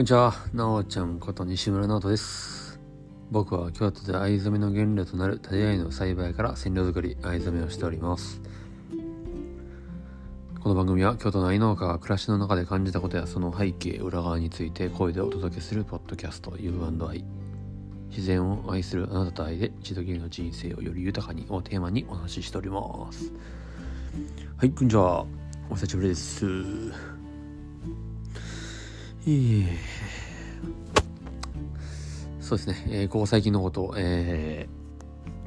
こんにちは、なおちゃんこと西村直人です。僕は京都で藍染めの原料となるタデアイの栽培から染料作り、藍染めをしております。この番組は京都の藍農家が暮らしの中で感じたことやその背景、裏側について声でお届けするポッドキャスト U&I。自然を愛するあなたと愛で一度きりの人生をより豊かにをテーマにお話ししております。はい、こんにちは。お久しぶりです。そうですね、えーここ最近のことを、えー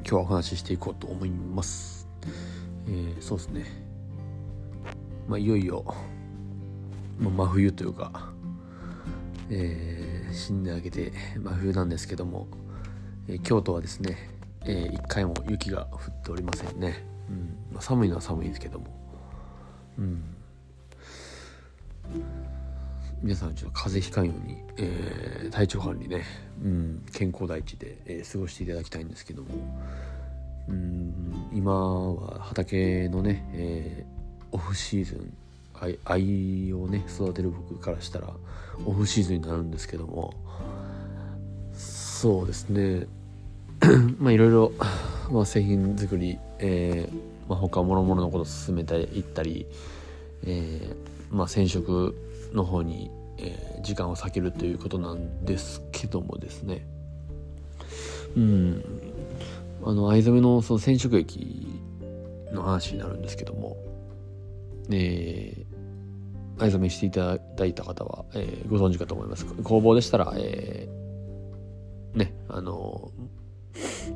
今日はお話ししていこうと思います。えーそうですね。まあ、いよいよ、まあ、真冬というか、えー新年明けて真冬なんですけども、え京都はですね、えー一回も雪が降っておりませんね。うんまあ、寒いのは寒いですけども。うん皆さんちょっと風邪ひかんように、えー体調管理ね、うん、健康第一で、えー過ごしていただきたいんですけども、うん、今は畑のね、えーオフシーズン藍をね育てる僕からしたらオフシーズンになるんですけどもそうですね。まあいろいろ、まあ、製品作り、えーまあ、他もろもろのこと進めていったり、えーまあ、染色の方に、えー時間を割けるということなんですけどもですね。うん。あの藍染めのその染色液の話になるんですけども。えー藍染めしていただいた方は、えーご存知かと思います。工房でしたら、えーねあの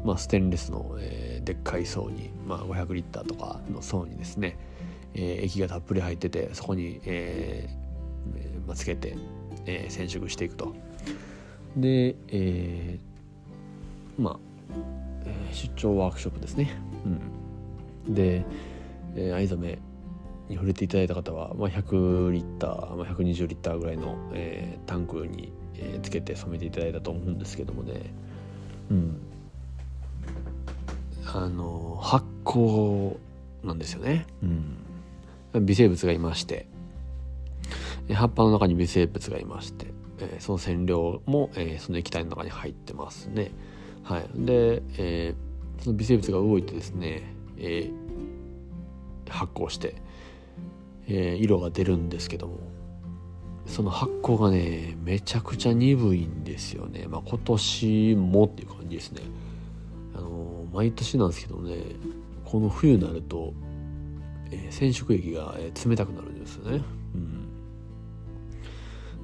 まあ、ステンレスの、えーでっかい層に、まあ、500リッターとかの層にですね、えー液がたっぷり入っててそこに、えーえーまあ、つけて、え染色していくと。で、えーまあ、出張ワークショップですね、うん、で、え藍染めに触れていただいた方は、まあ、100リッター、まあ、120リッターぐらいの、えータンクに、えつけて染めていただいたと思うんですけどもね。うん。あの発酵なんですよね、うん、微生物がいまして。葉っぱの中に微生物がいまして、えーその染料も、えーその液体の中に入ってますね。はい。で、えーその微生物が動いてですね、え発酵して、え色が出るんですけどもその発酵がねめちゃくちゃ鈍いんですよね。まあ今年もっていう感じですね。あの毎年なんですけどねこの冬になると、え染色液が、え冷たくなるんですよね。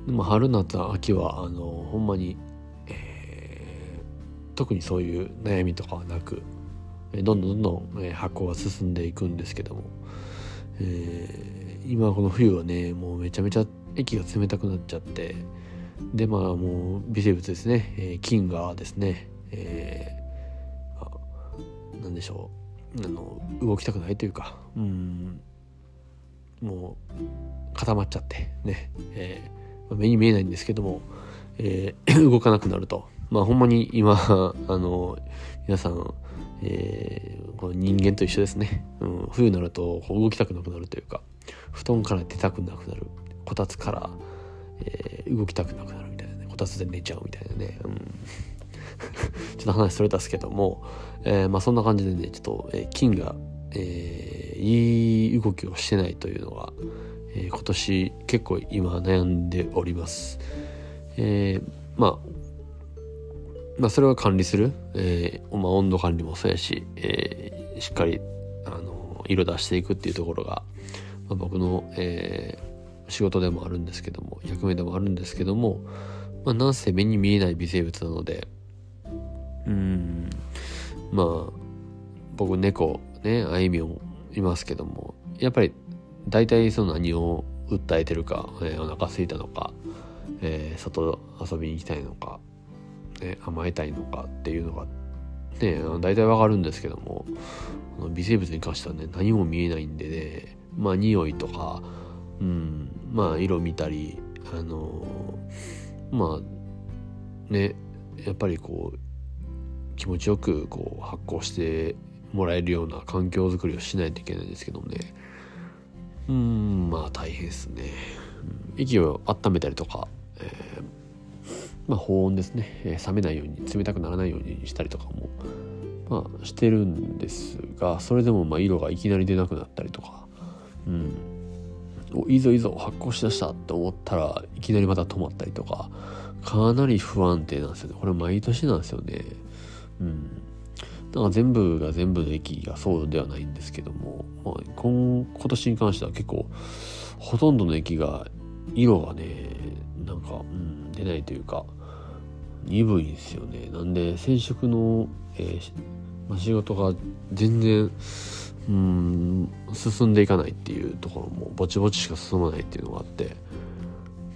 でも春夏秋はあのほんまに、えー特にそういう悩みとかはなくどんどんどんどん、発酵が進んでいくんですけども、えー今この冬はねもうめちゃめちゃ液が冷たくなっちゃってでまあもう微生物ですね、えー菌がですね、えーあなんでしょうあの動きたくないというかうんもう固まっちゃってね、えー目に見えないんですけども、えー 動かなくなると。まあほんまに今 あの皆さん、えーこの人間と一緒ですね、うん、冬になると動きたくなくなるというか布団から出たくなくなる。こたつから、えー動きたくなくなるみたいなね。こたつで寝ちゃうみたいなね、うん、ちょっと話それたっすけども、えーまあそんな感じでねちょっと、えー菌が、えーいい動きをしてないというのが、えー今年結構今悩んでおります。えーまあまあ、それは管理する、えーまあ、温度管理もそうやし、えーしっかりあの色出していくっていうところが、まあ、僕の、えー仕事でもあるんですけども役目でもあるんですけども、まあ、なんせ目に見えない微生物なのでうんまあ僕猫ねあいみょんいますけどもやっぱり大体その何を訴えてるか、えーお腹空いたのか、えー外遊びに行きたいのかね、甘えたいのかっていうのがね大体わかるんですけども微生物に関してはね何も見えないんでねまあ匂いとかうんまあ色見たりあのまあねやっぱりこう気持ちよくこう発酵してもらえるような環境づくりをしないといけないんですけどもね。うんまあ大変ですね、息を温めたりとか、えーまあ、保温ですね、え、冷めないように冷たくならないようにしたりとかも、まあ、してるんですがそれでもまあ色がいきなり出なくなったりとか、うん、おいいぞいいぞ発酵しだしたと思ったらいきなりまた止まったりとかかなり不安定なんですよね。これ毎年なんですよね。うん。だか全部が全部の駅がそうではないんですけども、まあ、今今年に関しては結構ほとんどの駅が色がねなんか、うん、出ないというか鈍いんですよね。なんで染色の、えーまあ、仕事が全然うん進んでいかないっていうところもぼちぼちしか進まないっていうのがあって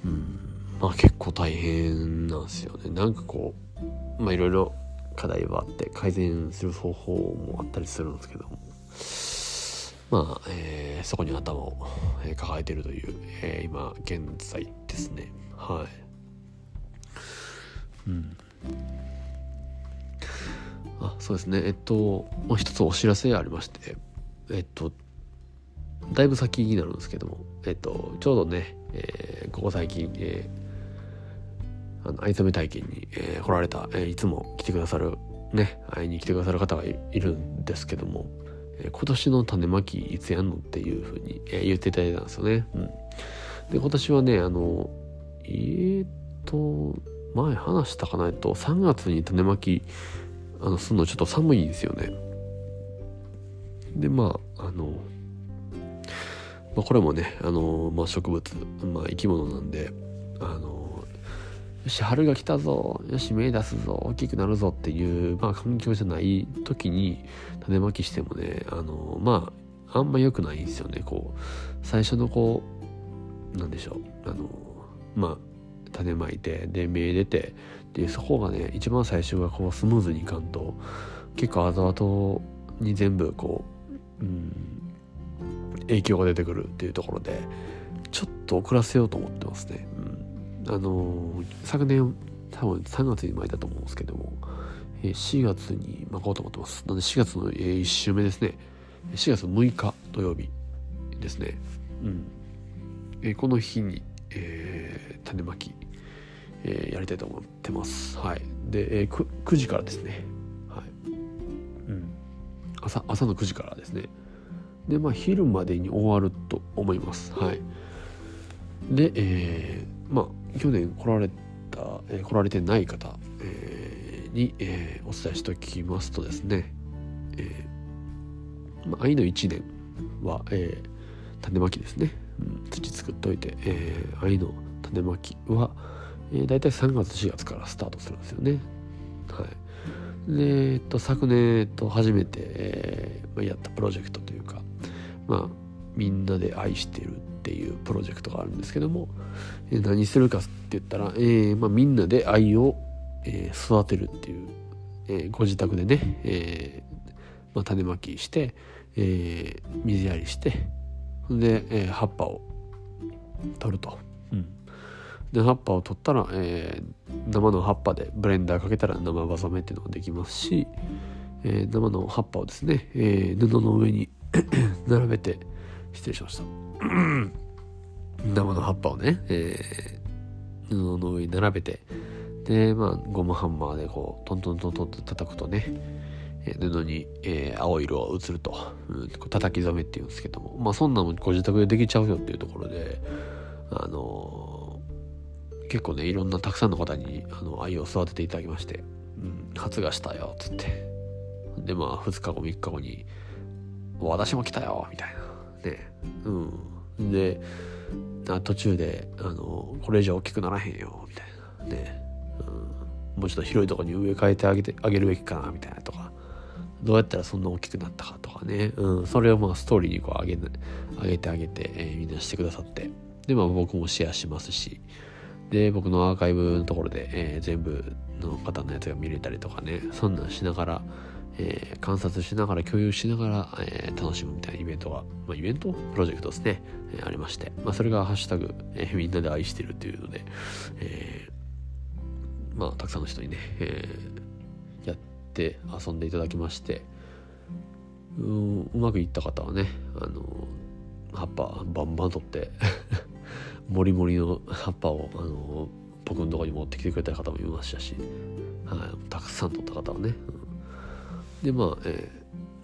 うんまあ結構大変なんですよね。なんかこうまあいろいろ課題はあって改善する方法もあったりするんですけども。まあ、えー、そこに頭を抱えているという、えー、今現在ですね。はい。うん。あそうですね。えっともう一つお知らせありまして。えっとだいぶ先になるんですけども。えっとちょうどね、えー、ここ最近、えー、あの藍染め体験に、えー、来られた、えー、いつも来てくださるね会いに来てくださる方がいるんですけども、えー、今年の種まきいつやんのっていうふうに、えー、言っていただいたんですよね。うん、で今年はねあのえー、っと前話したかないと3月に種まきあのするのちょっと寒いんですよねでまああの、まあ、これもねあの、まあ、植物、まあ、生き物なんであのよし春が来たぞ。よし芽出すぞ。大きくなるぞっていう、まあ、環境じゃない時に種まきしてもねあのまああんま良くないんですよね。こう最初のこうなんでしょう。あのまあ種まいてで芽出ててでそこがね一番最初がこうスムーズにいかんと結構後々に全部こう、うん、影響が出てくるっていうところでちょっと遅らせようと思ってますね。うん、あの、昨年多分3月に巻いたと思うんですけども、え4月に巻こうと思ってます。なので4月の、え1週目ですね。4月6日土曜日ですね。うん。えこの日に、えー、種まき、えー、やりたいと思ってます。はい。で、えー、9, 9時からですね。はい。うん。朝、朝の9時からですね。で、まあ、昼までに終わると思います。はい。で、えー、まあ、去年来られた、えー、来られてない方、えー、に、えー、お伝えしておきますとですね、えー、まあ、愛の1年は、えー、種まきですね。うん、土作っといて、えー、愛の種まきは、えー、大体3月4月からスタートするんですよね。はい、で、えっと、昨年、と、初めて、えー、やったプロジェクトというか、まあ、みんなで愛しているっていうプロジェクトがあるんですけども、えー、何するかって言ったら、えーまあ、みんなで愛を、えー、育てるっていう、えー、ご自宅でね、えーまあ、種まきして、えー、水やりしてで、えー、葉っぱを取ると。うんで葉っぱを取ったら、えー、生の葉っぱでブレンダーかけたら生葉染めっていうのができますし、えー、生の葉っぱをですね、えー、布の上に 並べて失礼しました生の葉っぱをね、えー、布の上に並べてでまあゴムハンマーでこうトントントントンと叩くとね布に、えー、青色が映ると、うん、叩き染めっていうんですけどもまあそんなのご自宅でできちゃうよっていうところであのー、結構ねいろんなたくさんの方にあの愛を育てていただきまして「うん、発芽したよ」っつって。でまあ2日後3日後に「私も来たよ」みたいな。ねうん。で途中であの「これ以上大きくならへんよ」みたいな。ね、うん、もうちょっと広いとこに植え替えてあげてあげるべきかなみたいなとか。どうやったらそんな大きくなったかとかね、うん、それをまあストーリーにこう上げ上げてあげて、えー、みんなしてくださって。でまあ僕もシェアしますし。で僕のアーカイブのところで、えー、全部の方のやつが見れたりとかね。そんなんしながら、えー、観察しながら共有しながら、えー、楽しむみたいなイベントが、まあ、イベント？プロジェクトですね、えー、ありまして、まあ、それがハッシュタグ、えー、みんなで愛してるっていうので、えー、まあたくさんの人にね、えー、やって遊んでいただきまして。ううまくいった方はねあの葉っぱバンバン取って もりもりの葉っぱをあの僕のとこに持ってきてくれた方もいましたし、はい、たくさん取った方はね、うん、でまあ、え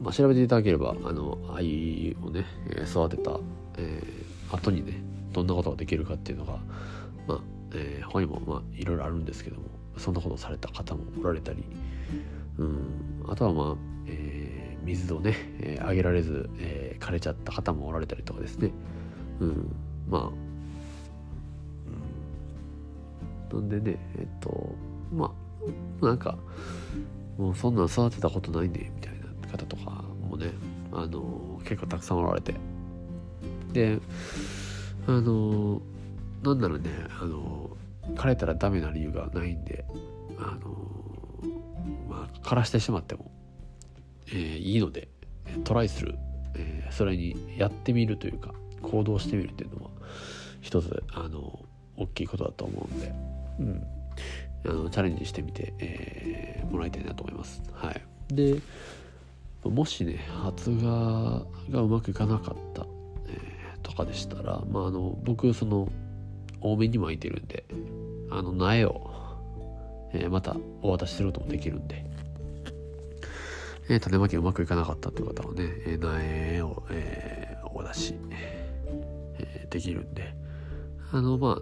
ー、まあ、調べていただければあの愛をね育てた、えー、後にねどんなことができるかっていうのがまあ、えー、他にもまあいろいろあるんですけどもそんなことされた方もおられたり、うん、あとはまあ、えー、水をね、えー、あげられず、えー、枯れちゃった方もおられたりとかですね、うん、まあ、なんでねえっとまあなんかもうそんなん育てたことないねみたいな方とかもねあの結構たくさんおられて。であのなんならねあの枯れたらダメな理由がないんであのまあ枯らしてしまっても、えー、いいのでトライする、えー、それにやってみるというか行動してみるっていうのは一つあの大きいことだと思うんで、うん、あのチャレンジしてみて、えー、もらいたいなと思います。はい、でもしね発芽がうまくいかなかった、えー、とかでしたら、まあ、あの僕その多めに巻いてるんであの苗を、えー、またお渡しすることもできるんで、えー、種まきうまくいかなかったという方はね、え苗を、えお渡し、えできるんであのまあ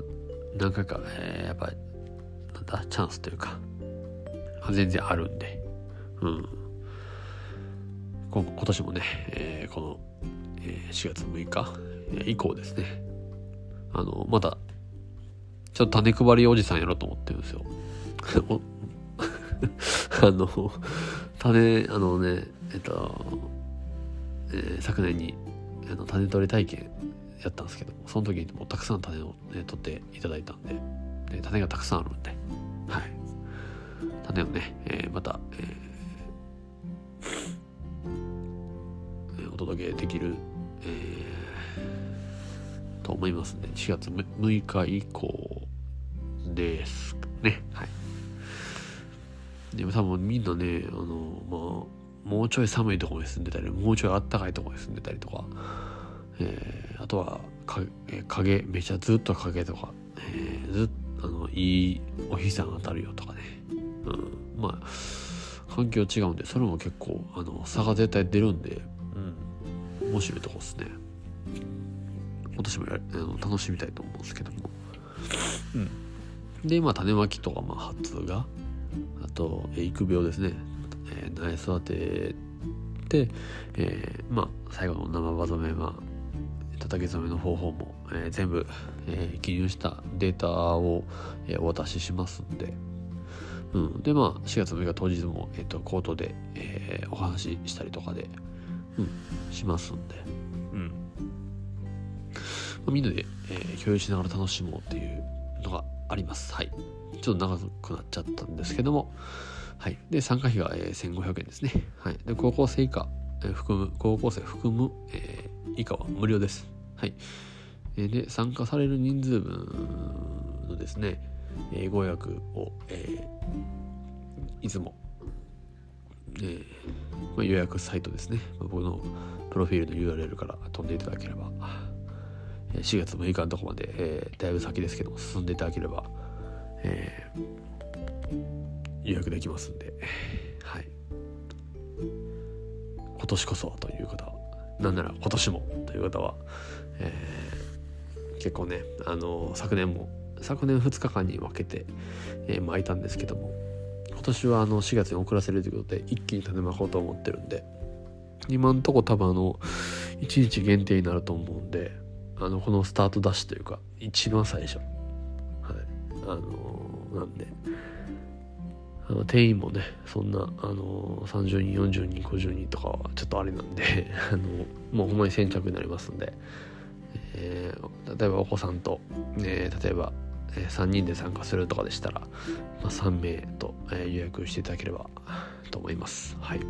何回か、えやっぱなんだチャンスというか全然あるんで。うん。今年もね、えこの、え4月6日以降ですね。あのまたちょっと種配りおじさんやろうと思ってるんですよ。あの、種、あのね、えっと、えー、昨年にあの種取り体験やったんですけどその時にもたくさん種を、ね、取っていただいたんでで種がたくさんあるんで、はい、種をね、えー、また、えー、お届けできる、えー、と思いますんで4月6日以降ですね。はい。でも多分みんなね、あの、まあ、もうちょい寒いところに住んでたり、もうちょいあったかいところに住んでたりとか、えー、あとはか、え影、めちゃずっと影とか、えー、ずっと、あの、いいお日さん当たるよとかね。うん。まあ、環境違うんで、それも結構、あの、差が絶対出るんで、うん。面白いとこですね。私もやあの楽しみたいと思うんですけども。うん。で、まあ、種まきとか、まあ、発芽あと、え育苗ですね、えー、苗育てて、えー、まあ、最後の生葉染め、まあ、叩き染めの方法も、えー、全部、えー、記入したデータを、えー、お渡ししますんで、うん、でまあ4月6日当日も、えーと、と口頭で、えー、お話ししたりとかで、うん、しますんで、うんまあ、みんなで、えー、共有しながら楽しもうっていうのがあります。はい。ちょっと長くなっちゃったんですけども、はい。で、参加費が、えー、1500円ですね。はい。で、高校生以下、えー、含む、高校生含む、えー、以下は無料です。はい。えー、で、参加される人数分のですね、えー、ご予約を、えー、いつも、えーまあ、予約サイトですね。まあ、僕のプロフィールの URL から飛んでいただければ、4月6日のとこまで、えー、だいぶ先ですけど進んでいただければ、えー、予約できますんで、はい。今年こそはという方は、なんなら今年もという方は、えー、結構ね、あの昨年も、昨年2日間に分けて、えー、巻いたんですけども、今年はあの4月に遅らせるということで、一気に種まこうと思ってるんで、今んとこ多分あの、1日限定になると思うんで、あのこのスタートダッシュというか一番最初。はい。あのー、なんであの定員もねそんな、あのー、30人40人50人とかはちょっとあれなんで あのもうほんまに先着になりますんで、えー、例えばお子さんと、ね、例えば、え、3人で参加するとかでしたら、まあ、3名と、え、予約していただければと思います。はい。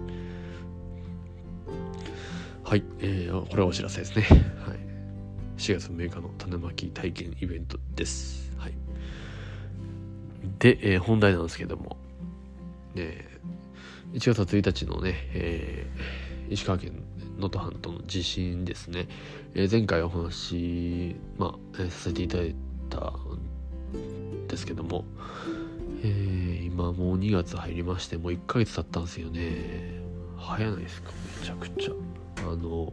はい、えー、これはお知らせですね。はい。4月6日の種まき体験イベントです。はい、で、えー、本題なんですけども、えー、1月1日のね、えー、石川県能登半島の地震ですね、えー、前回お話、まあ、させていただいたですけども、えー、今もう2月入りましてもう1ヶ月経ったんですよね。早ないですかめちゃくちゃ。あの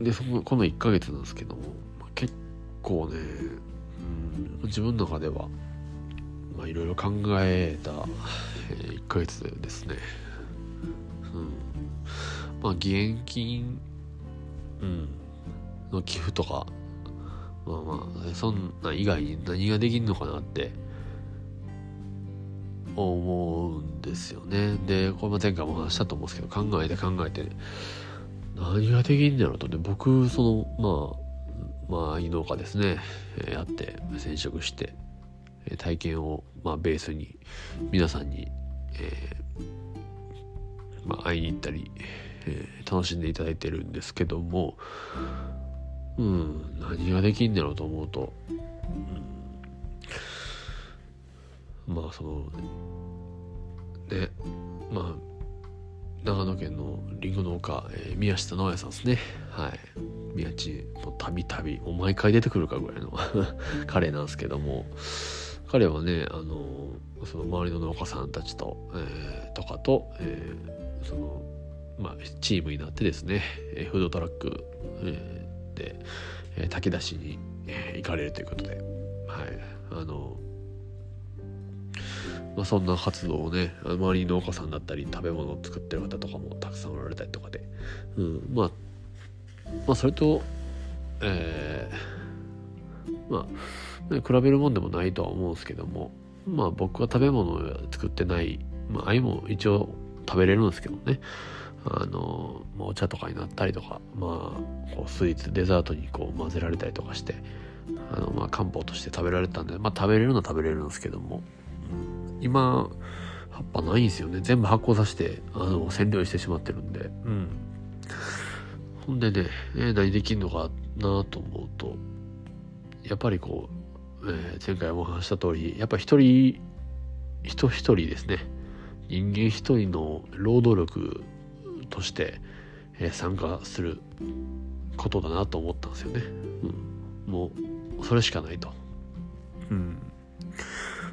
でそのこの1ヶ月なんですけども、結構ね、うん、自分の中ではまあいろいろ考えた、えー、1ヶ月ですね。うん。まあ義援金うんの寄付とかまあまあそんな以外に何ができんのかなって思うんですよね。でこれも前回も話したと思うんですけど考えて考えて、何ができんだろうと。で僕そのまあまあいい農家ですね。やって染色して体験を、まあ、ベースに皆さんに、えー、まあ、会いに行ったり、えー、楽しんでいただいてるんですけどもうん。何ができんだろうと思うと、うん、まあそのね。まあ長野県のりんご農家、えー、宮下直也さんですね。はい。宮地もたびたび毎回出てくるかぐらいの 彼なんですけども。彼はねあのその周りの農家さんたちと、えー、とかと、えー、そのまあチームになってですねえフードトラック、えーで、えー、炊き出しに、えー、行かれるということで、はい、あの、まあ、そんな活動をね、周りに農家さんだったり、食べ物を作ってる方とかもたくさんおられたりとかで、うん、まあ、まあ、それと、えー、まあ、比べるもんでもないとは思うんですけども、まあ僕は食べ物を作ってない、まあ、あいも一応食べれるんですけどね、あの、まあ、お茶とかになったりとか、まあ、こうスイーツデザートにこう混ぜられたりとかしてあの、まあ、漢方として食べられたんで、まあ、食べれるのは食べれるんですけども、うん、今葉っぱないんですよね。全部発酵させてあの染料にしてしまってるんで、うん、ほんでね、えー、何できんのかなと思うとやっぱりこう、えー、前回も話した通りやっぱ一人人一人ですね。人間一人の労働力として、えー、参加することだなと思ったんですよね。うん、もうそれしかないと。うん。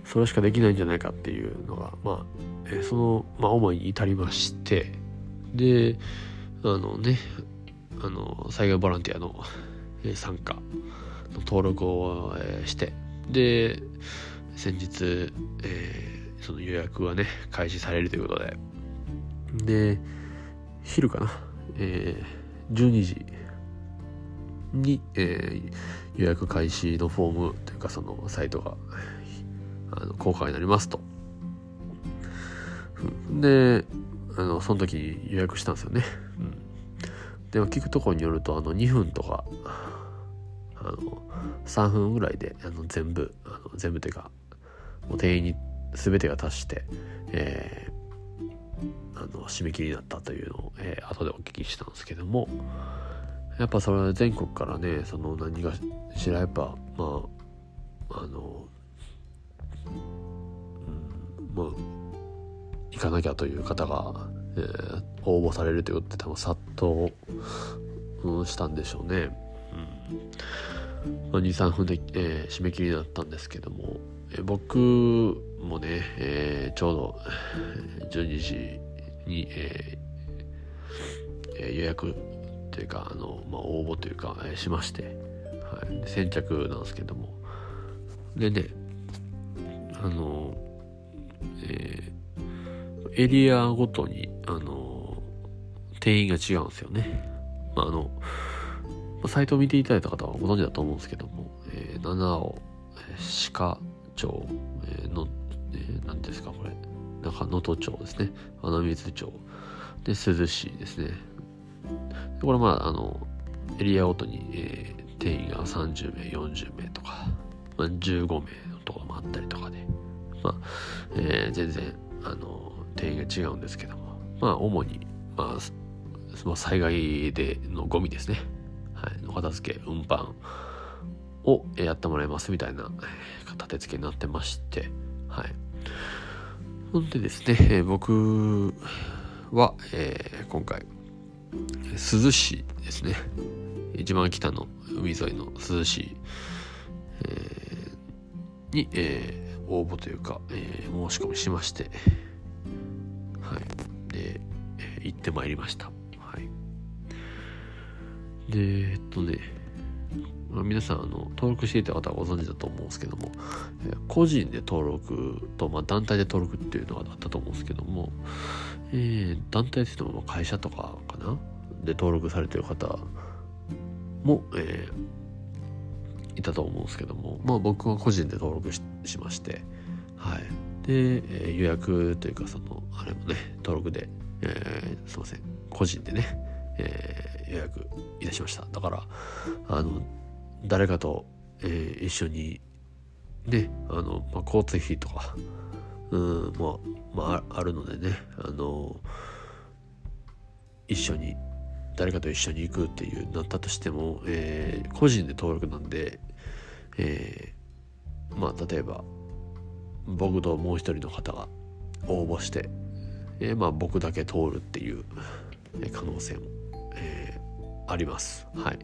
それしかできないんじゃないかっていうのが、まあ、えー、その、まあ、思いに至りまして、で、あのね、あの、災害ボランティアの、えー、参加の登録を、えー、して、で、先日、えー、その予約がね、開始されるということで、で、昼かな、えー、12時に、えー、予約開始のフォームというかそのサイトがあの公開になりますと。で、あの、その時に予約したんですよね。うん。でも聞くところによると、あの、2分とか、あの、3分ぐらいで、あの、全部、あの全部というか、もう定員に全てが達して、えあの締め切りになったというのを、えー、後でお聞きしたんですけどもやっぱそれは全国からねその何がしらやっぱまああの、うん、まあ行かなきゃという方が、えー、応募されるということで多分殺到、うん、したんでしょうね。うんまあ、23分で、えー、締め切りになったんですけども、えー、僕もね、えー、ちょうど12時に、えー、予約というかあの、まあ、応募というか、えー、しまして、はい、先着なんですけども。でねあの、えー、エリアごとにあの定員が違うんですよね、まあ、あのサイトを見ていただいた方はご存知だと思うんですけども、えー、七尾鹿町、えー、の、えー、何ですかこれ。中能登町ですね。穴水町。で珠洲市ですね。これまああのエリアごとに、えー、定員が30名40名とか、まあ、15名のところもあったりとかでまあ、えー、全然あの定員が違うんですけどもまあ主にまあその災害でのゴミですね、はい、の片付け運搬をやってもらいますみたいな立て付けになってましてはい。ほんでですね、えー、僕は、えー、今回、珠洲市ですね。一番北の海沿いの珠洲市えー、に、えー、応募というか、えー、申し込みしまして、はい。で、えー、行ってまいりました。はい。で、えっとね、皆さんあの登録していた方はご存知だと思うんですけども、え、個人で登録と、まあ、団体で登録っていうのがあったと思うんですけども、えー、団体っていうのも会社とかかな？で登録されてる方も、えー、いたと思うんですけども、まあ、僕は個人で登録しまして、はい、で、えー、予約というかそのあれもね登録で、えー、すいません。個人でね、えー、予約いたしました。だからあの誰かと、えー、一緒にねあの、まあ、交通費とかうんまあ、まあ、あるのでねあの一緒に誰かと一緒に行くっていうなったとしても、えー、個人で登録なんで、えー、まあ例えば僕ともう一人の方が応募して、えー、まあ僕だけ通るっていう可能性も、えー、あります。はい。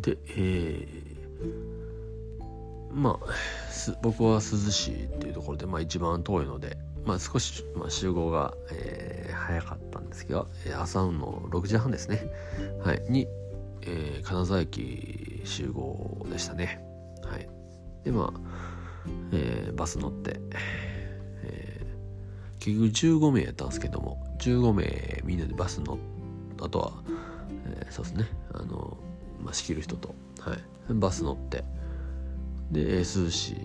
で、えー、まあ僕は涼しいっていうところで、まあ、一番遠いので、まあ、少し、まあ、集合が、えー、早かったんですけど、え朝の6時半ですね、はい、に、えー、金沢駅集合でしたね。はい、でまあ、えー、バス乗って、えー、結局15名やったんですけども15名みんなでバス乗あとは、えー、そうですね。あの、まあ、仕切る人と、はい、バス乗って。で涼しい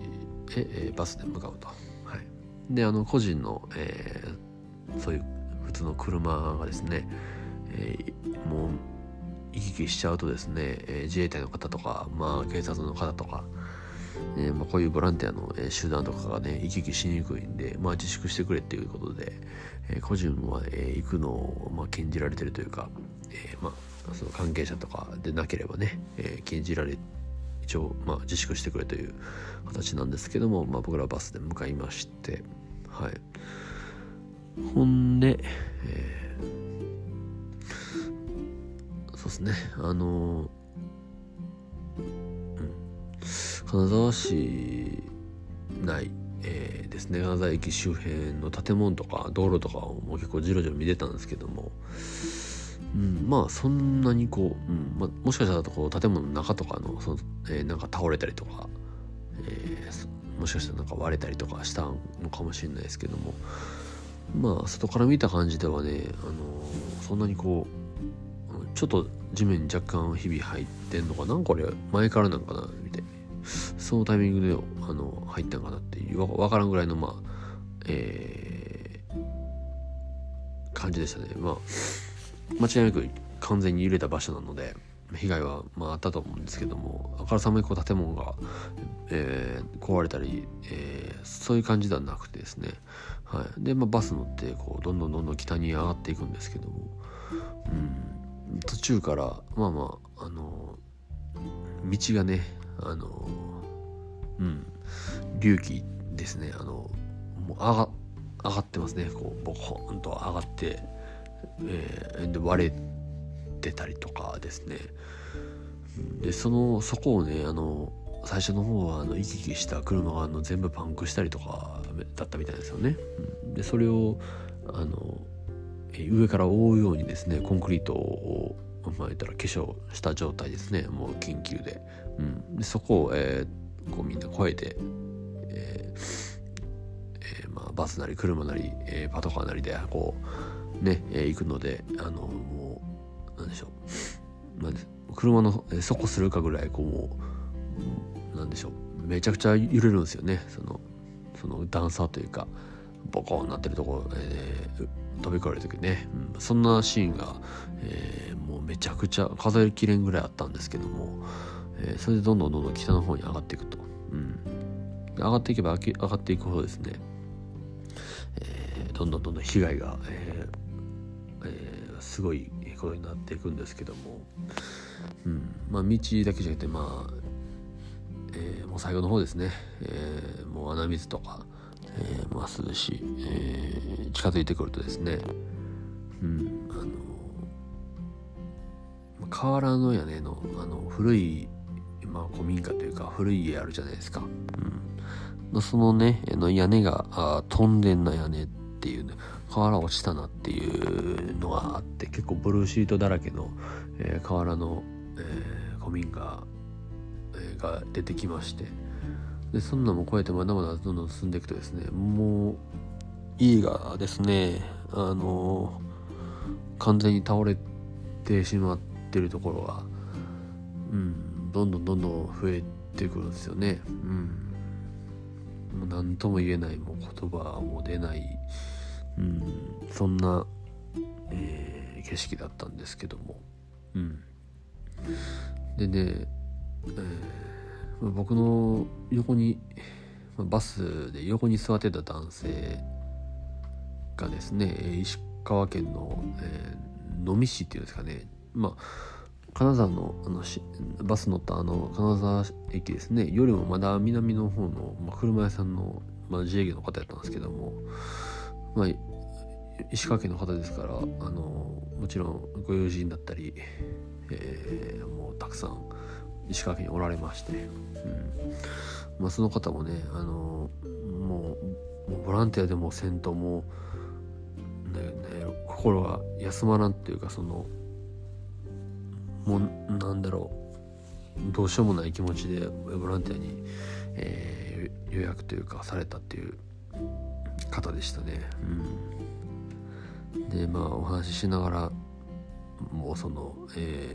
へバスで向かうと。はい、であの個人の、えー、そういう普通の車がですね、えー、もう行き来しちゃうとですね、えー、自衛隊の方とか、まあ、警察の方とか、えーまあ、こういうボランティアの、えー、集団とかがね行き来しにくいんで、まあ、自粛してくれっていうことで、えー、個人は、えー、行くのを、まあ、禁じられてるというか、えーまあ、その関係者とかでなければね、えー、禁じられ一応、まあ、自粛してくれという形なんですけども、まあ、僕らはバスで向かいましてはい。ほんで、えー、そうですね。あのうん。金沢市内えー、ですね。金沢駅周辺の建物とか道路とかをもう結構じろじろ見てたんですけどもうん、まあそんなにこう、うん。まあ、もしかしたらこう建物の中とかのその、えー、なんか倒れたりとか、えー、もしかしたらなんか割れたりとかしたのかもしれないですけども。まあ外から見た感じではね、あのー、そんなにこうちょっと地面に若干ひび入ってんのかな？これ前からなんかな？みたいな。そのタイミングであの入ったんかなっていうわ分からんぐらいのまあえー、感じでしたね。まあ間違いなく完全に揺れた場所なので被害はまああったと思うんですけどもあからさまにこう建物が、えー、壊れたり、えー、そういう感じではなくてですね、はい、で、まあ、バス乗ってこうどんどんどんどん北に上がっていくんですけども、うん、途中からまあまああの道がねあのうん。隆起ですね。あのもう上が上がってますね。こうボコンと上がって。えー、で割れてたりとかですね。でそのそこをねあの最初の方はあの行き来した車があの全部パンクしたりとかだったみたいですよね。でそれをあの上から覆うようにですねコンクリートをまあ言ったら化粧した状態ですね。もう緊急で,、うん、でそこを、えー、こうみんな越えて、えーえーまあ、バスなり車なり、えー、パトカーなりでこうね、え、行くので、あの、もう、なんでしょう。まあ、車の底するかぐらい、こう、もう、なんでしょう。めちゃくちゃ揺れるんですよね。その、その段差というか、ボコーンなってるとこ、えー、飛び越える時ね、うん、そんなシーンが、えー、もうめちゃくちゃ数えきれんぐらいあったんですけども、えー、それでどんどんどんどん北の方に上がっていくと、うん、上がっていけば上がっていくほどですね、え、どんどんどんどん被害が、えー、すごいことになっていくんですけども、うん。まあ、道だけじゃなくてまあ、えー、もう最後の方ですね、えー、もう穴水とか、えー、まあ涼しい、えー、近づいてくるとですね、うん、あの瓦の屋根のあの古いまあ、古民家というか古い家あるじゃないですか、うん、そのねの屋根があ飛んでんな屋根っていう、ね、瓦落ちたなっていうのがあって結構ブルーシートだらけの、えー、瓦の、えー、古民家、えー、が出てきましてでそんなも超えてまだまだどんどん進んでいくとですねもう家がですねあの完全に倒れてしまってるところが、うん、どんどんどんどん増えてくるんですよね。うん、何とも言えないもう言葉も出ない、うん、そんな、えー、景色だったんですけども。うん、でね、えー、僕の横にバスで横に座ってた男性がですね石川県の、えー、能美市っていうんですかね。まあ金沢のあのバス乗ったあの金沢駅ですね。よりもまだ南の方の、まあ、車屋さんの、まあ、自営業の方やったんですけども、まあ、石川県の方ですからあのもちろんご友人だったり、えー、もうたくさん石川県におられまして、うん。まあ、その方もねあのもうもうボランティアでもせんともねね心が休まらんっていうかそのもなんだろうどうしようもない気持ちでボランティアに、えー、予約というかされたっていう方でしたね。うん、でまあお話ししながらもうその、え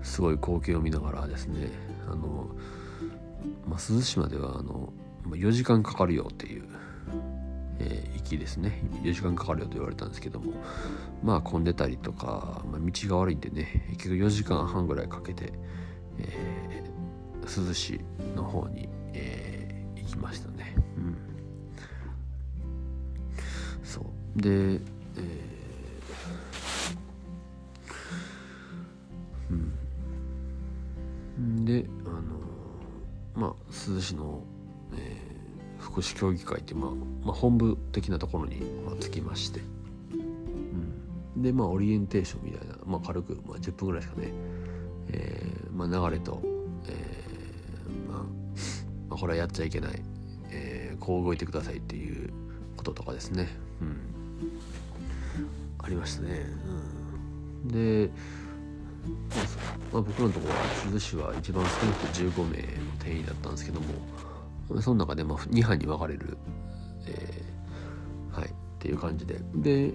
ー、すごい光景を見ながらですねあの、まあ、涼島ではあの4時間かかるよっていうえ、行きですね。4時間かかるよと言われたんですけどもまあ混んでたりとか、まあ、道が悪いんでね結局4時間半ぐらいかけて、えー、珠洲市の方に、えー、行きましたで、えー、うん。であのまあ珠洲市の、えー福祉協議会って、まあ、まあ、本部的なところに、まあ着きまして、うん、でまあオリエンテーションみたいな、まあ、軽く、まあ、10分ぐらいですかね、えーまあ、流れと、えーまあ、まあ、これはやっちゃいけない、えー、こう動いてくださいっていうこととかですね、うん、ありましたね、うん、でまあ、僕のところは珠洲市は一番少なくて15名の定員だったんですけどもその中でまあ2班に分かれる、えー、はいっていう感じで。で、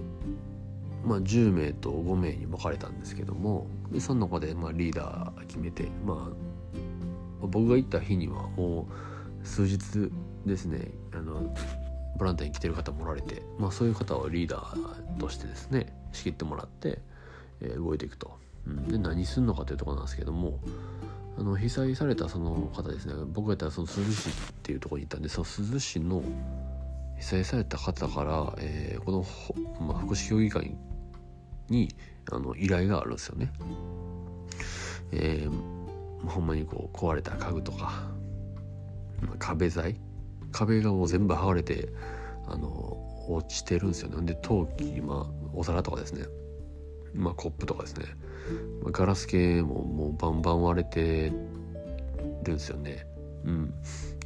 まあ、10名と5名に分かれたんですけどもでその中でまあリーダー決めて、まあ、僕が行った日にはもう数日ですねあのボランティアに来てる方もおられて、まあ、そういう方をリーダーとしてですね仕切ってもらって、え、動いていくと。うん、で何すんのかというとこなんですけどもあの被災されたその方ですね僕がやったらその珠洲市っていうとこに行ったんでその珠洲市の被災された方から、えー、この、まあ、福祉協議会にあの依頼があるんですよね。えー、ほんまにこう壊れた家具とか、まあ、壁材壁がもう全部剥がれてあの落ちてるんですよね。で陶器、まあ、お皿とかですね、まあ、コップとかですねまあガラス系ももうバンバン割れてるんですよね。うん、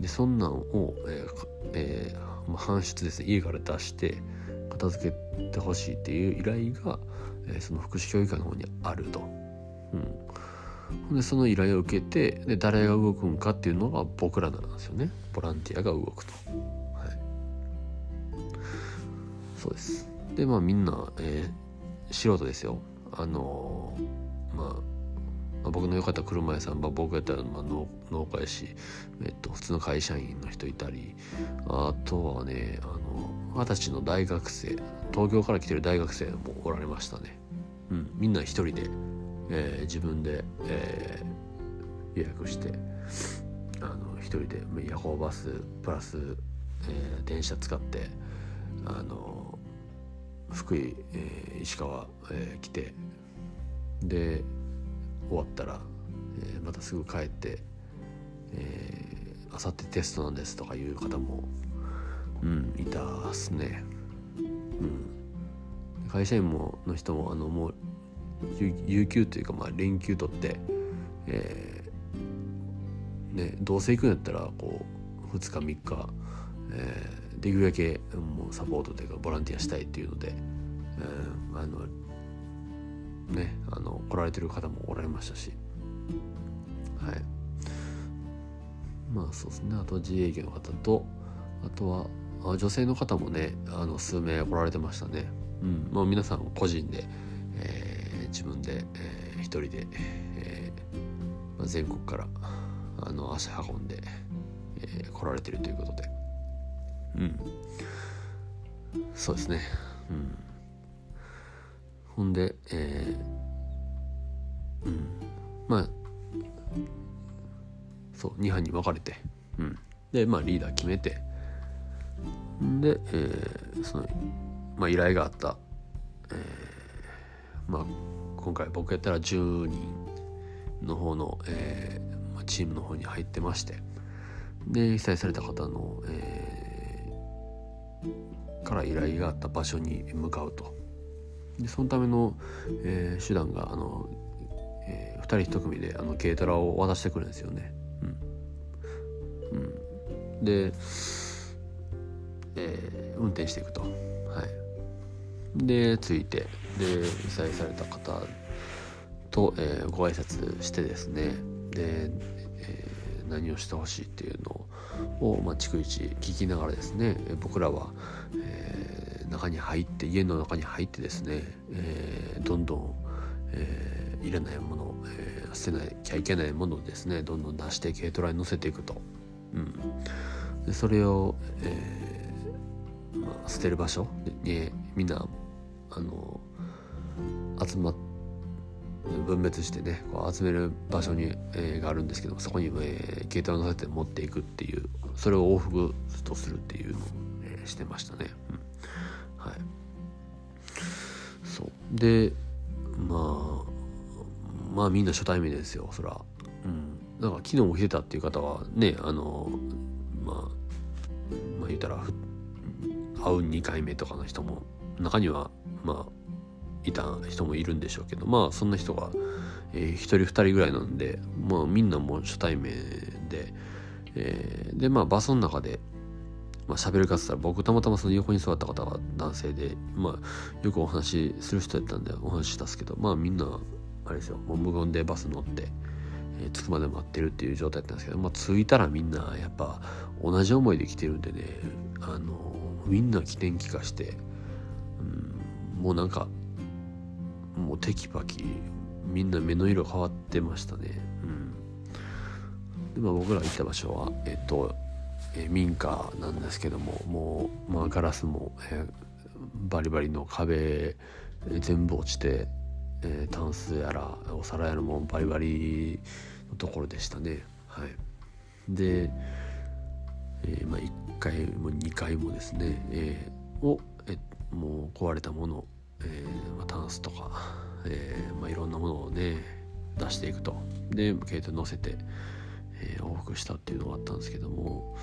でそんなんを、えーえーまあ、搬出ですね家から出して片付けてほしいっていう依頼が、えー、その福祉協議会の方にあると。うん、でその依頼を受けてで誰が動くんかっていうのが僕らなんですよね。ボランティアが動くと。はい、そうです。でまあみんな、えー、素人ですよ。あのまあ、まあ、僕の良かった車屋さん、まあ、僕やったらまあ農農家やし、えっと、普通の会社員の人いたりあとはねあの二十歳の大学生東京から来てる大学生もおられましたね。うん、みんな一人で、えー、自分で、えー、予約してあの一人で夜行バスプラス、えー、電車使ってあの福井、え、石川、え、来てで終わったら、え、またすぐ帰ってあさってテストなんですとかいう方も、うん、いたっすね。うん、会社員もの人もあのもう有給というかまあ連休取って、えねどうせ行くんやったらこう2日3日、えー、できるだけもうサポートというかボランティアしたいっていうので、えー、あのねあの来られてる方もおられましたしはい。まあそうですね。あと自営業の方とあとはあ女性の方もねあの数名来られてましたね。うん。まあ皆さん個人で、自分で、えー、一人で、えーまあ、全国からあの足運んで、えー、来られてるということで。うん。そうですね。うん。ほんでえー、うん。まあそう2班に分かれて、うん、でまあリーダー決めて。で、えー、その、まあ、依頼があった、えー、まあ今回僕やったら10人の方の、えー、チームの方に入ってましてで被災された方の、えー、から依頼があった場所に向かうとでそのための、えー、手段があの、えー、2人1組であの軽トラを渡してくるんですよね。うんうん、で、えー、運転していくと。はい、で着いてで被災された方と、えー、ご挨拶してですねで、えー、何をしてほしいっていうのを、まあ、逐一聞きながらですね僕らは、えー、中に入って家の中に入ってですね、えー、どんどん、えー、いらないもの、えー、捨てなきゃいけないものをですねどんどん出して軽トラに乗せていくと、うん、でそれを、えーまあ、捨てる場所にみんなあの集まって分別してねこう集める場所に、えー、があるんですけどそこに、えー、軽トラ乗せて持っていくっていうそれを往復とするっていうのを、えー、してましたね、うん、はい。そう。でまあまあみんな初対面ですよそら。うん。だか昨日も来てたっていう方はねあのまあまあ言うたら会う2回目とかの人も中にはまあいた人もいるんでしょうけどまあそんな人が、えー、1人2人ぐらいなんでまあみんなもう初対面で、えー、でまあバスの中でまあ、喋るかって言ったら僕たまたまその横に座った方が男性で、まあ、よくお話しする人やったんでお話ししたんですけどまあみんなあれですよ無言でバス乗って、えー、着くまで待ってるっていう状態だったんですけど、まあ、着いたらみんなやっぱ同じ思いで来てるんでねあのみんな起点気化して、もうなんかもうテキパキみんな目の色変わってましたね。うん。でまあ僕ら行った場所はえっと、え民家なんですけどももう、まあ、ガラスも、えバリバリの壁、全部落ちて、えー、タンスやらお皿やらもバリバリのところでしたね。はい。で、えー、まあ、1階も2階もですね、えー、をえもう壊れたものえーまあ、タンスとか、えーまあ、いろんなものをね出していくと。で軽ト乗せて、えー、往復したっていうのがあったんですけども、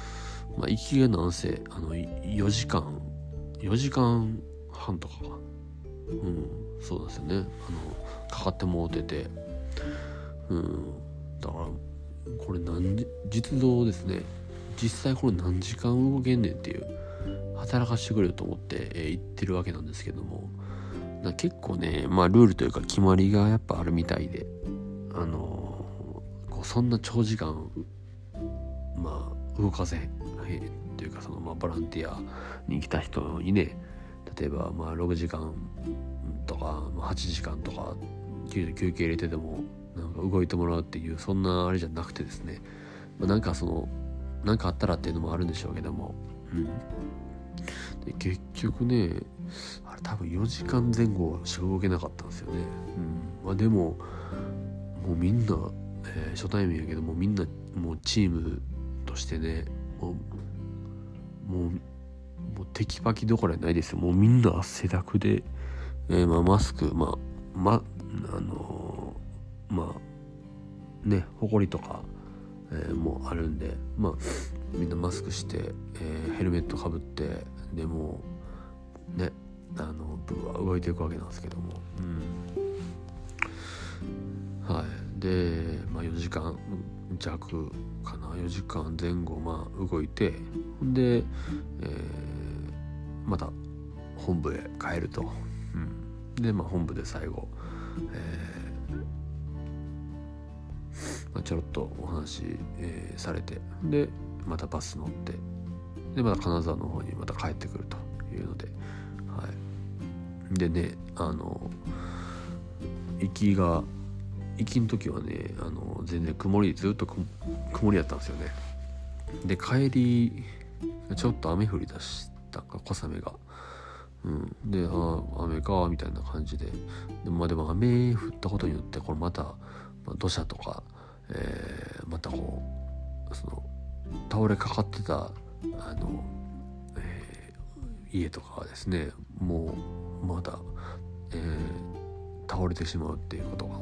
まあ、行きがなんせあの4時間4時間半とかか。うんそうですよね。あのかかってもうてて。うんだからこれ何実動ですね。実際これ何時間動けんねんっていう働かしてくれると思って、えー、行ってるわけなんですけども。結構ね、まあルールというか決まりがやっぱあるみたいで、あのー、こうそんな長時間、まあ動かせへん、というかそのまあボランティアに来た人にね、例えばまあ6時間とか、まあ、8時間とか休憩入れててもなんか動いてもらうっていうそんなあれじゃなくてですね、まあ、なんかその何かあったらっていうのもあるんでしょうけども、うん、で結局ねあれ多分4時間前後しか動けなかったんですよね。うん、まあでももうみんな、えー、初対面やけどもみんなもうチームとしてねもうもうもうテキパキどころじゃないですよもうみんな汗だくで、えー、まあ、マスクまあまあのー、まあねほこりとか、えー、もあるんでまあみんなマスクして、えヘルメットかぶってでもうねあの部は動いていくわけなんですけども、うん、はい。で、まあ、4時間弱かな。4時間前後まあ動いてで、えー、また本部へ帰ると、うん、で、まあ、本部で最後、えーまあ、ちょろっとお話、えー、されてでまたバス乗ってでまた金沢の方にまた帰ってくるというので、はい、でねあの行きが行きの時はねあの全然曇りずっと曇りやったんですよね。で帰りちょっと雨降り出したか小雨が。うん、でああ雨かみたいな感じで。でもまあでも雨降ったことによってこれまた、まあ、土砂とか、えー、またこうその倒れかかってたあの、えー、家とかはですねもうまだ、えー、倒れてしまうっていうことが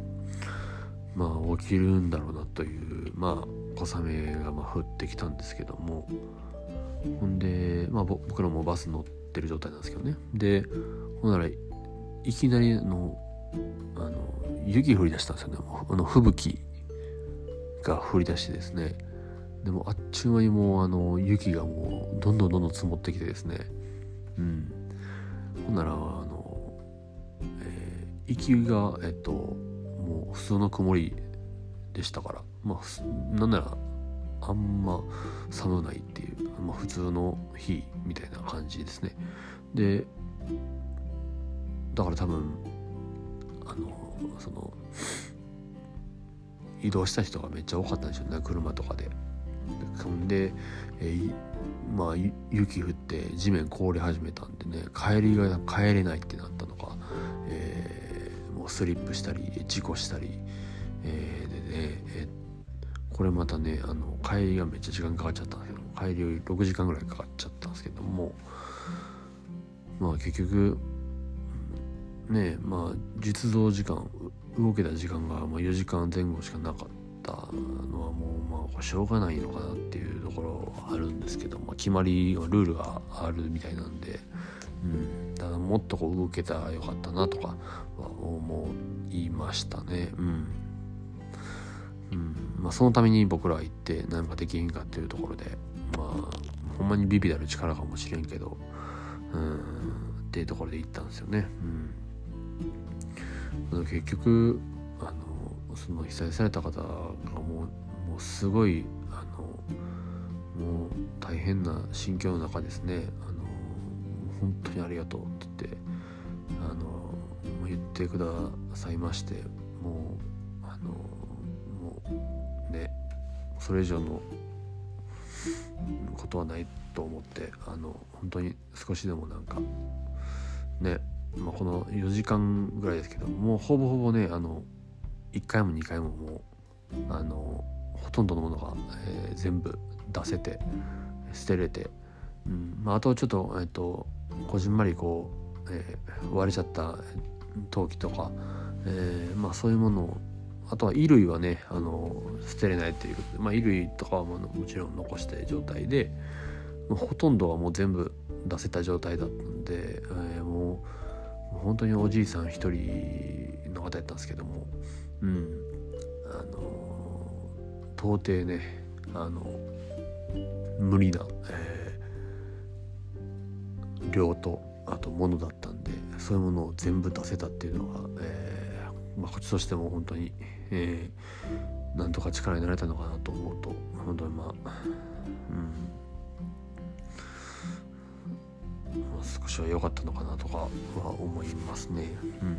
まあ起きるんだろうなというまあ小雨がまあ降ってきたんですけどもほんで、まあ、僕らもバス乗ってる状態なんですけどね。でほんならいきなりのあの雪降り出したんですよね。あの吹雪が降り出してですね。でもあっちゅう間にもうあの雪がもうどんどんどんどん積もってきてですね。うん。ほんならあの、えー、行きがえっともう普通の曇りでしたから。まあなんならあんま寒ないっていう、まあ、普通の日みたいな感じですね。でだから多分あのその移動した人がめっちゃ多かったんでしょうね。車とかで。で、えー、まあ雪降って地面凍り始めたんでね帰りが帰れないってなったのか、えー、もうスリップしたり事故したり、えー、でね、えー、これまたねあの帰りがめっちゃ時間かかっちゃったんですけど帰り6時間ぐらいかかっちゃったんですけどもまあ結局ねまあ実動時間動けた時間がま4時間前後しかなかったのはもうまあしょうがないのかなっていうところはあるんですけど、まあ、決まりルールがあるみたいなんで、うん、ただもっとこう動けたらよかったなとかは思いましたね。うん。うん。まあ、そのために僕らは行って何かできへんかっていうところでまあほんまにビビたる力かもしれんけどうん。っていうところで行ったんですよね。うん、結局あのその被災された方がもうもうすごいあのもう大変な心境の中ですね。あの本当にありがとうって言ってあの言ってくださいましてもうあのもうねそれ以上のことはないと思ってあの本当に少しでもなんかね、まあ、この4時間ぐらいですけどもうほぼほぼねあの1回も2回ももうあのほとんどのものが、えー、全部出せて捨てれて、うんまあ、あとちょっと,、えーと、こじんまりこう、えー、割れちゃった陶器とか、えーまあ、そういうものをあとは衣類はねあの捨てれないっていうことで、まあ、衣類とかはもちろん残した状態でほとんどはもう全部出せた状態だったんで、えー、もう本当におじいさん一人の方やったんですけども。うん。あの到底ねあの無理な、えー、量とあと物だったんでそういうものを全部出せたっていうのは、えーまあ、こっちとしても本当に、えー、なんとか力になれたのかなと思うと本当にまあうん。少しは良かったのかなとかは思いますね。うん、っ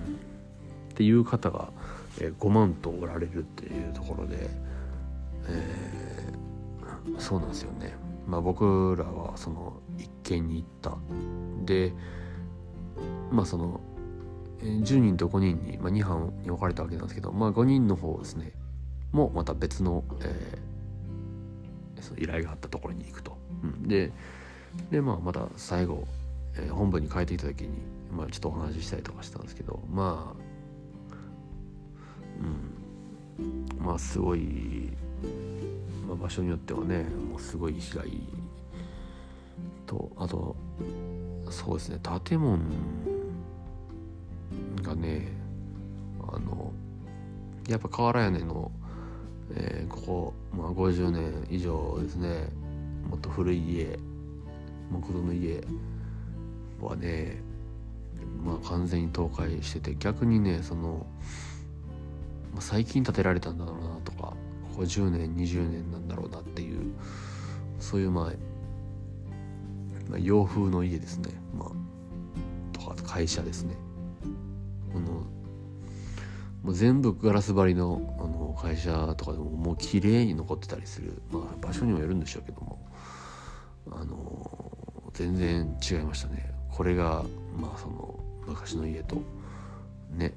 ていう方が、えー、5万とおられるっていうところで、えー、そうなんですよね。まあ、僕らはその一軒に行ったでまあその10人と5人に、まあ、2班に分かれたわけなんですけど、まあ、5人の方ですねもまた別の,、えー、その依頼があったところに行くと。うん、でで、まあ、また最後え、本部に帰ってきた時に、まあ、ちょっとお話ししたりとかしたんですけどまあうん。まあすごい、まあ、場所によってはねもうすごい被害とあとそうですね建物がねあのやっぱ瓦屋根の、えー、ここ、まあ、50年以上ですねもっと古い家木造の家はねまあ完全に倒壊してて逆にねその、まあ、最近建てられたんだろうなとかここ10年20年なんだろうなっていうそういうまあ、まあ、洋風の家ですね。まあとか会社ですね。あのもう全部ガラス張りのあの会社とかでももう綺麗に残ってたりする、まあ、場所にもよるんでしょうけどもあの全然違いましたね。これがまあその昔の家とね、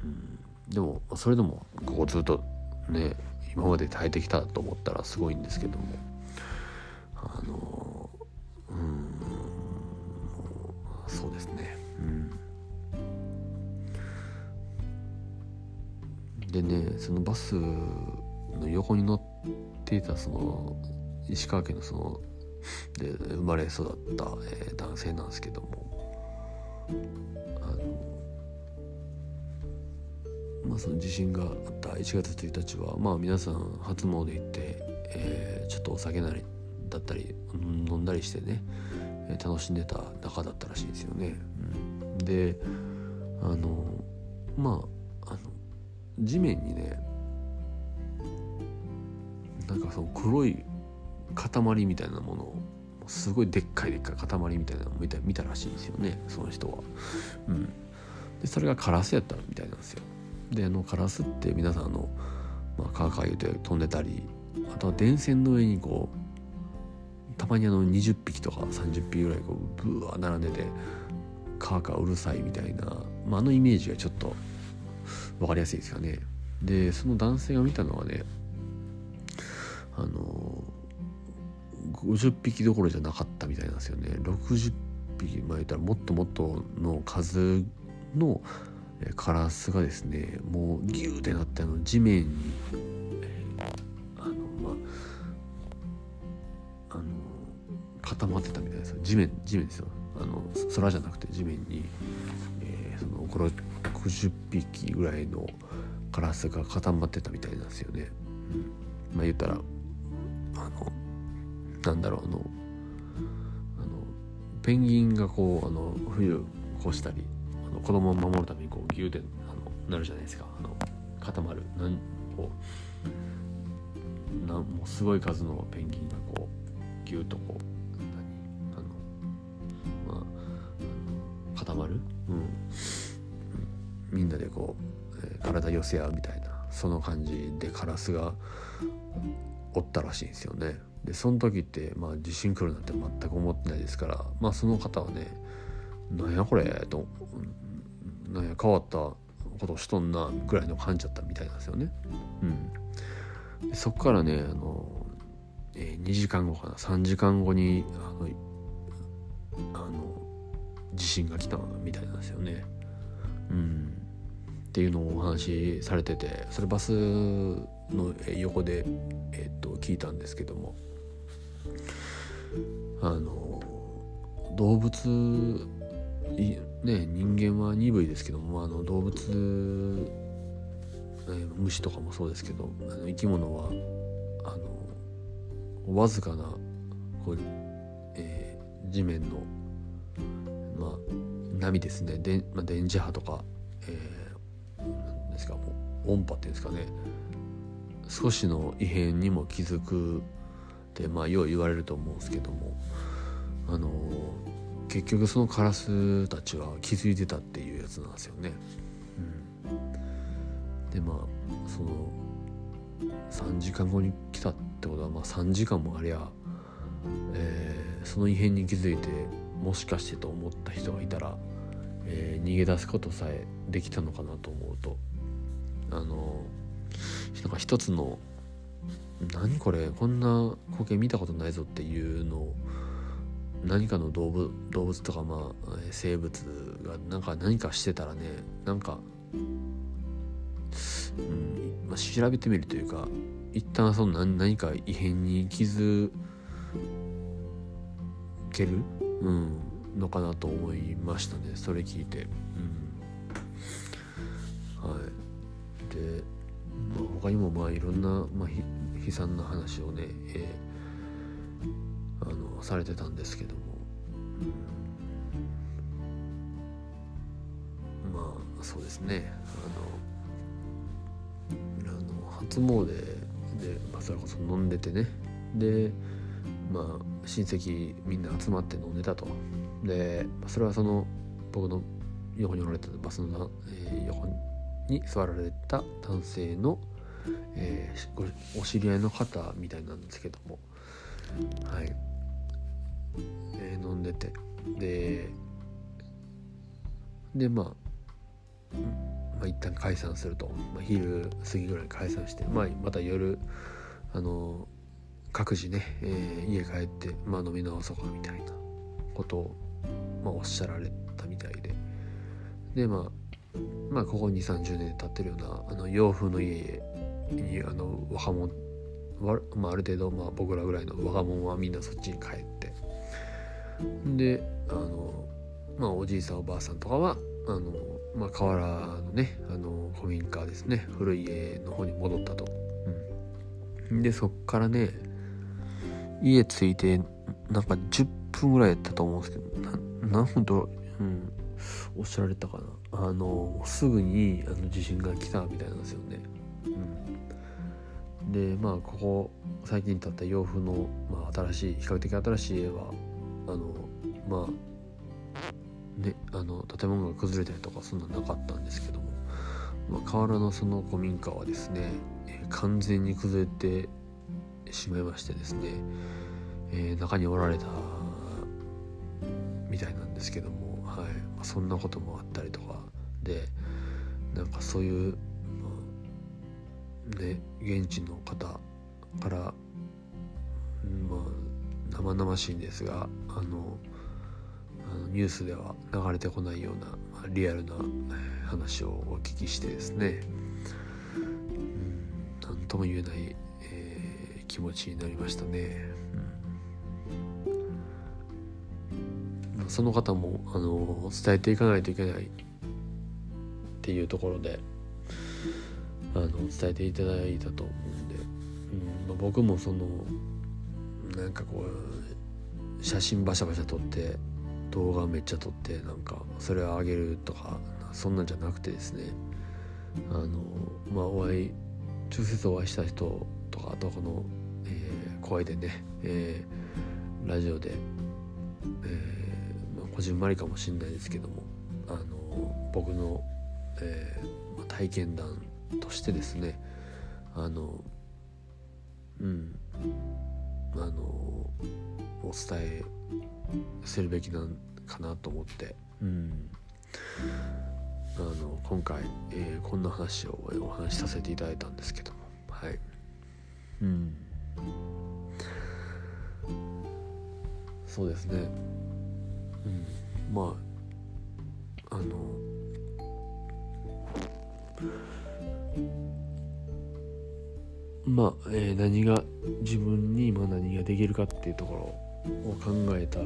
うん、でもそれでもここずっとね今まで耐えてきたと思ったらすごいんですけども。あのうん。そうですね。うん。でねそのバスの横に乗っていたその石川県のそので生まれ育った、えー、男性なんですけどもあのまあその地震があった1月1日はまあ皆さん初詣行って、えー、ちょっとお酒なりだったり飲んだりしてね楽しんでた中だったらしいですよね。うん、であのまああの地面にねなんかその黒い塊みたいなものをすごいでっかいでっかい塊みたいなのを見た見たらしいんですよねその人は。うん、でそれがカラスやったみたいなんですよ。であのカラスって皆さんあの、まあ、カーカー言うて飛んでたりあとは電線の上にこうたまにあの20匹とか30匹ぐらいこうブワー並んでてカーカーうるさいみたいな、まあ、あのイメージがちょっと分かりやすいですかねでその男性が見たのはねあの50匹どころじゃなかったみたいなんですよね。60匹まあ言ったらもっともっとの数のカラスがですねもうギューってなってあの地面に、あのまああの固まってたみたいですよ。地面地面ですよ。あの空じゃなくて地面に、えー、その60匹ぐらいのカラスが固まってたみたいなんですよね。まあ言ったらなんだろうあのあのペンギンがこうあの冬越したりあの子供を守るためにこうギューであのなるじゃないですか。あの固まるなんこうなんもうすごい数のペンギンがこうギューとこう何あのまあ固まる？うん。みんなでこう、えー、体寄せ合うみたいなその感じでカラスがおったらしいんですよね。でその時って、まあ、地震来るなんて全く思ってないですからまあその方はね「なんやこれ」と「なんや変わったことしとんな」ぐらいの感じだったみたいなんですよね。うん、そこからねあの、えー、2時間後かな3時間後にあのあの地震が来たみたいなんですよね。うん、っていうのをお話しされててそれバスの横で、えっと聞いたんですけどもあの動物ね人間は鈍いですけどもあの動物、え虫とかもそうですけどあの生き物はあのわずかなこう、えー、地面のまあ波ですね。で、まあ、電磁波とか、えーですかもう音波っていうんですかね。少しの異変にも気づくってまあよう言われると思うんですけどもあの結局そのカラスたちは気づいてたっていうやつなんですよね。うん、でまあその3時間後に来たってことはまあ3時間もありゃ、えー、その異変に気づいてもしかしてと思った人がいたら、えー、逃げ出すことさえできたのかなと思うとあのなんか一つの何これこんな光景見たことないぞっていうのを何かの動物動物とかまあ生物がなんか何かしてたらねなんか、うんまあ、調べてみるというか一旦その何何か異変に気づける、うん、のかなと思いましたねそれ聞いて。うんはい、でまあ他にもまあいろんな、まあ、悲惨な話をね、えー、あのされてたんですけども、まあそうですね。あのあの初詣で、まあ、それこそ飲んでてね。でまあ親戚みんな集まって飲んでたと。でそれはその僕の横におられたバスの、えー、横に座られた男性の、えー、お知り合いの方みたいなんですけども。はい、えー、飲んでて。ででまあ、まあ、一旦解散すると、まあ、昼過ぎぐらい解散して、まあ、また夜あの各自ね、えー、家帰って、まあ、飲み直そうかみたいなことを、まあ、おっしゃられたみたいで。でまあまあここ2 3 0年経ってるようなあの洋風の家にあの若者まあ、ある程度、まあ、僕らぐらいの若者はみんなそっちに帰って。であのまあおじいさんおばあさんとかはあの、まあ、河原のねあの古民家ですね。古い家の方に戻ったと、うん、でそっからね家着いてなんか10分ぐらいやったと思うんですけど何分と、うん、おっしゃられたかな。あのすぐにあの地震が来たみたいなんですよね。でまあここ最近建った洋風の、まあ、新しい比較的新しい家はあのまあねあの建物が崩れたりとかそんななかったんですけども、まあ、河原のその古民家はですね、え、完全に崩れてしまいましてですね、えー、中におられたみたいなんですけども、はい。まあ、そんなこともあったりとかでなんかそういう、ね現地の方から、まあ、生々しいんですがあのあのニュースでは流れてこないような、まあ、リアルな話をお聞きしてですね何とも言えない気持ちになりましたね。うん、その方もあの伝えていかないといけないっていうところであの伝えていただいたと思うんで、うんまあ、僕もそのなんかこう写真バシャバシャ撮って動画めっちゃ撮ってなんかそれをあげるとかそんなんじゃなくてですね。あのまあお会い直接お会いした人とかあとこの声でね、えー、ラジオで、えーまあ、こじんまりかもしれないですけどもあの僕の、えー、体験談としてですねあのうんあのお伝えするべきなんかなと思って、うん、あの今回、えー、こんな話をお話しさせていただいたんですけどもはい。うんそうですねうんまああのまあ、えー、何が自分に今何ができるかっていうところを考えた、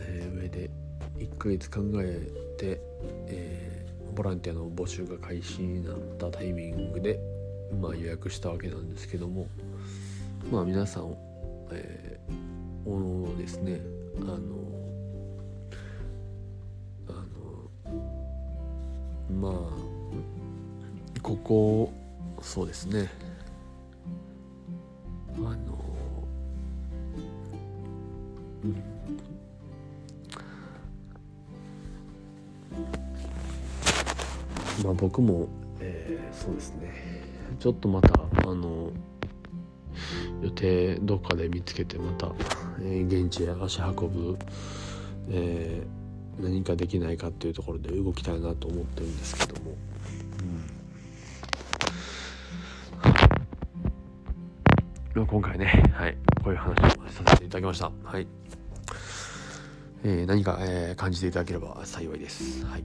えー、上で1ヶ月考えて、えー、ボランティアの募集が開始になったタイミングで、まあ、予約したわけなんですけどもまあ皆さん、えー、おのですねあのあのまあここそうですね。あのうん。まあ僕も、えー、そうですね。ちょっとまたあの予定どっかで見つけてまた、えー、現地へ足運ぶ、えー、何かできないかっていうところで動きたいなと思ってるんですけども、今回ね、はい、こういう話をさせていただきました。はい。えー、何か、えー、感じていただければ幸いです。はい。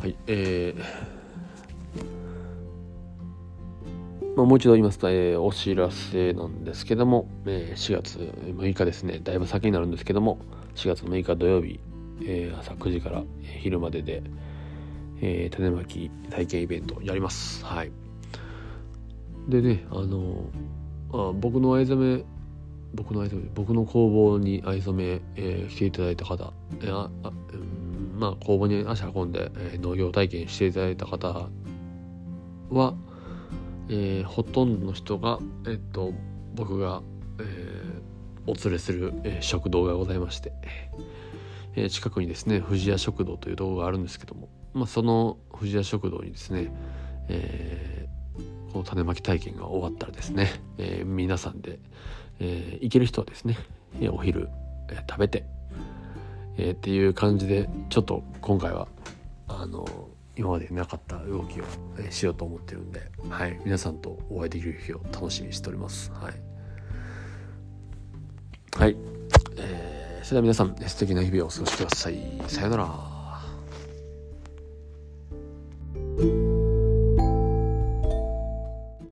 はい、えー。まあ、もう一度言いますと、えー、お知らせなんですけども、えー、4月6日ですね、だいぶ先になるんですけども、4月6日土曜日、えー、朝9時から昼までで、えー、種まき体験イベントやります。はい。でね、あの、あ僕の藍染め、僕の藍染め、僕の工房に藍染め、えー、来ていただいた方、えー、ああうんまあ、工房に足運んで、えー、農業体験していただいた方は、えー、ほとんどの人が、えっと、僕が、えー、お連れする、えー、食堂がございまして、えー、近くにですね富士屋食堂というところがあるんですけども、まあ、その富士屋食堂にですね、えー、この種まき体験が終わったらですね、えー、皆さんで、えー、行ける人はですねお昼、えー、食べて、えー、っていう感じでちょっと今回はあの今までなかった動きを、えしようと思ってるんで、はい、皆さんとお会いできる日を楽しみにしております。はい。はい。えー、それでは皆さん、素敵な日々をお過ごしください。さよなら。thank you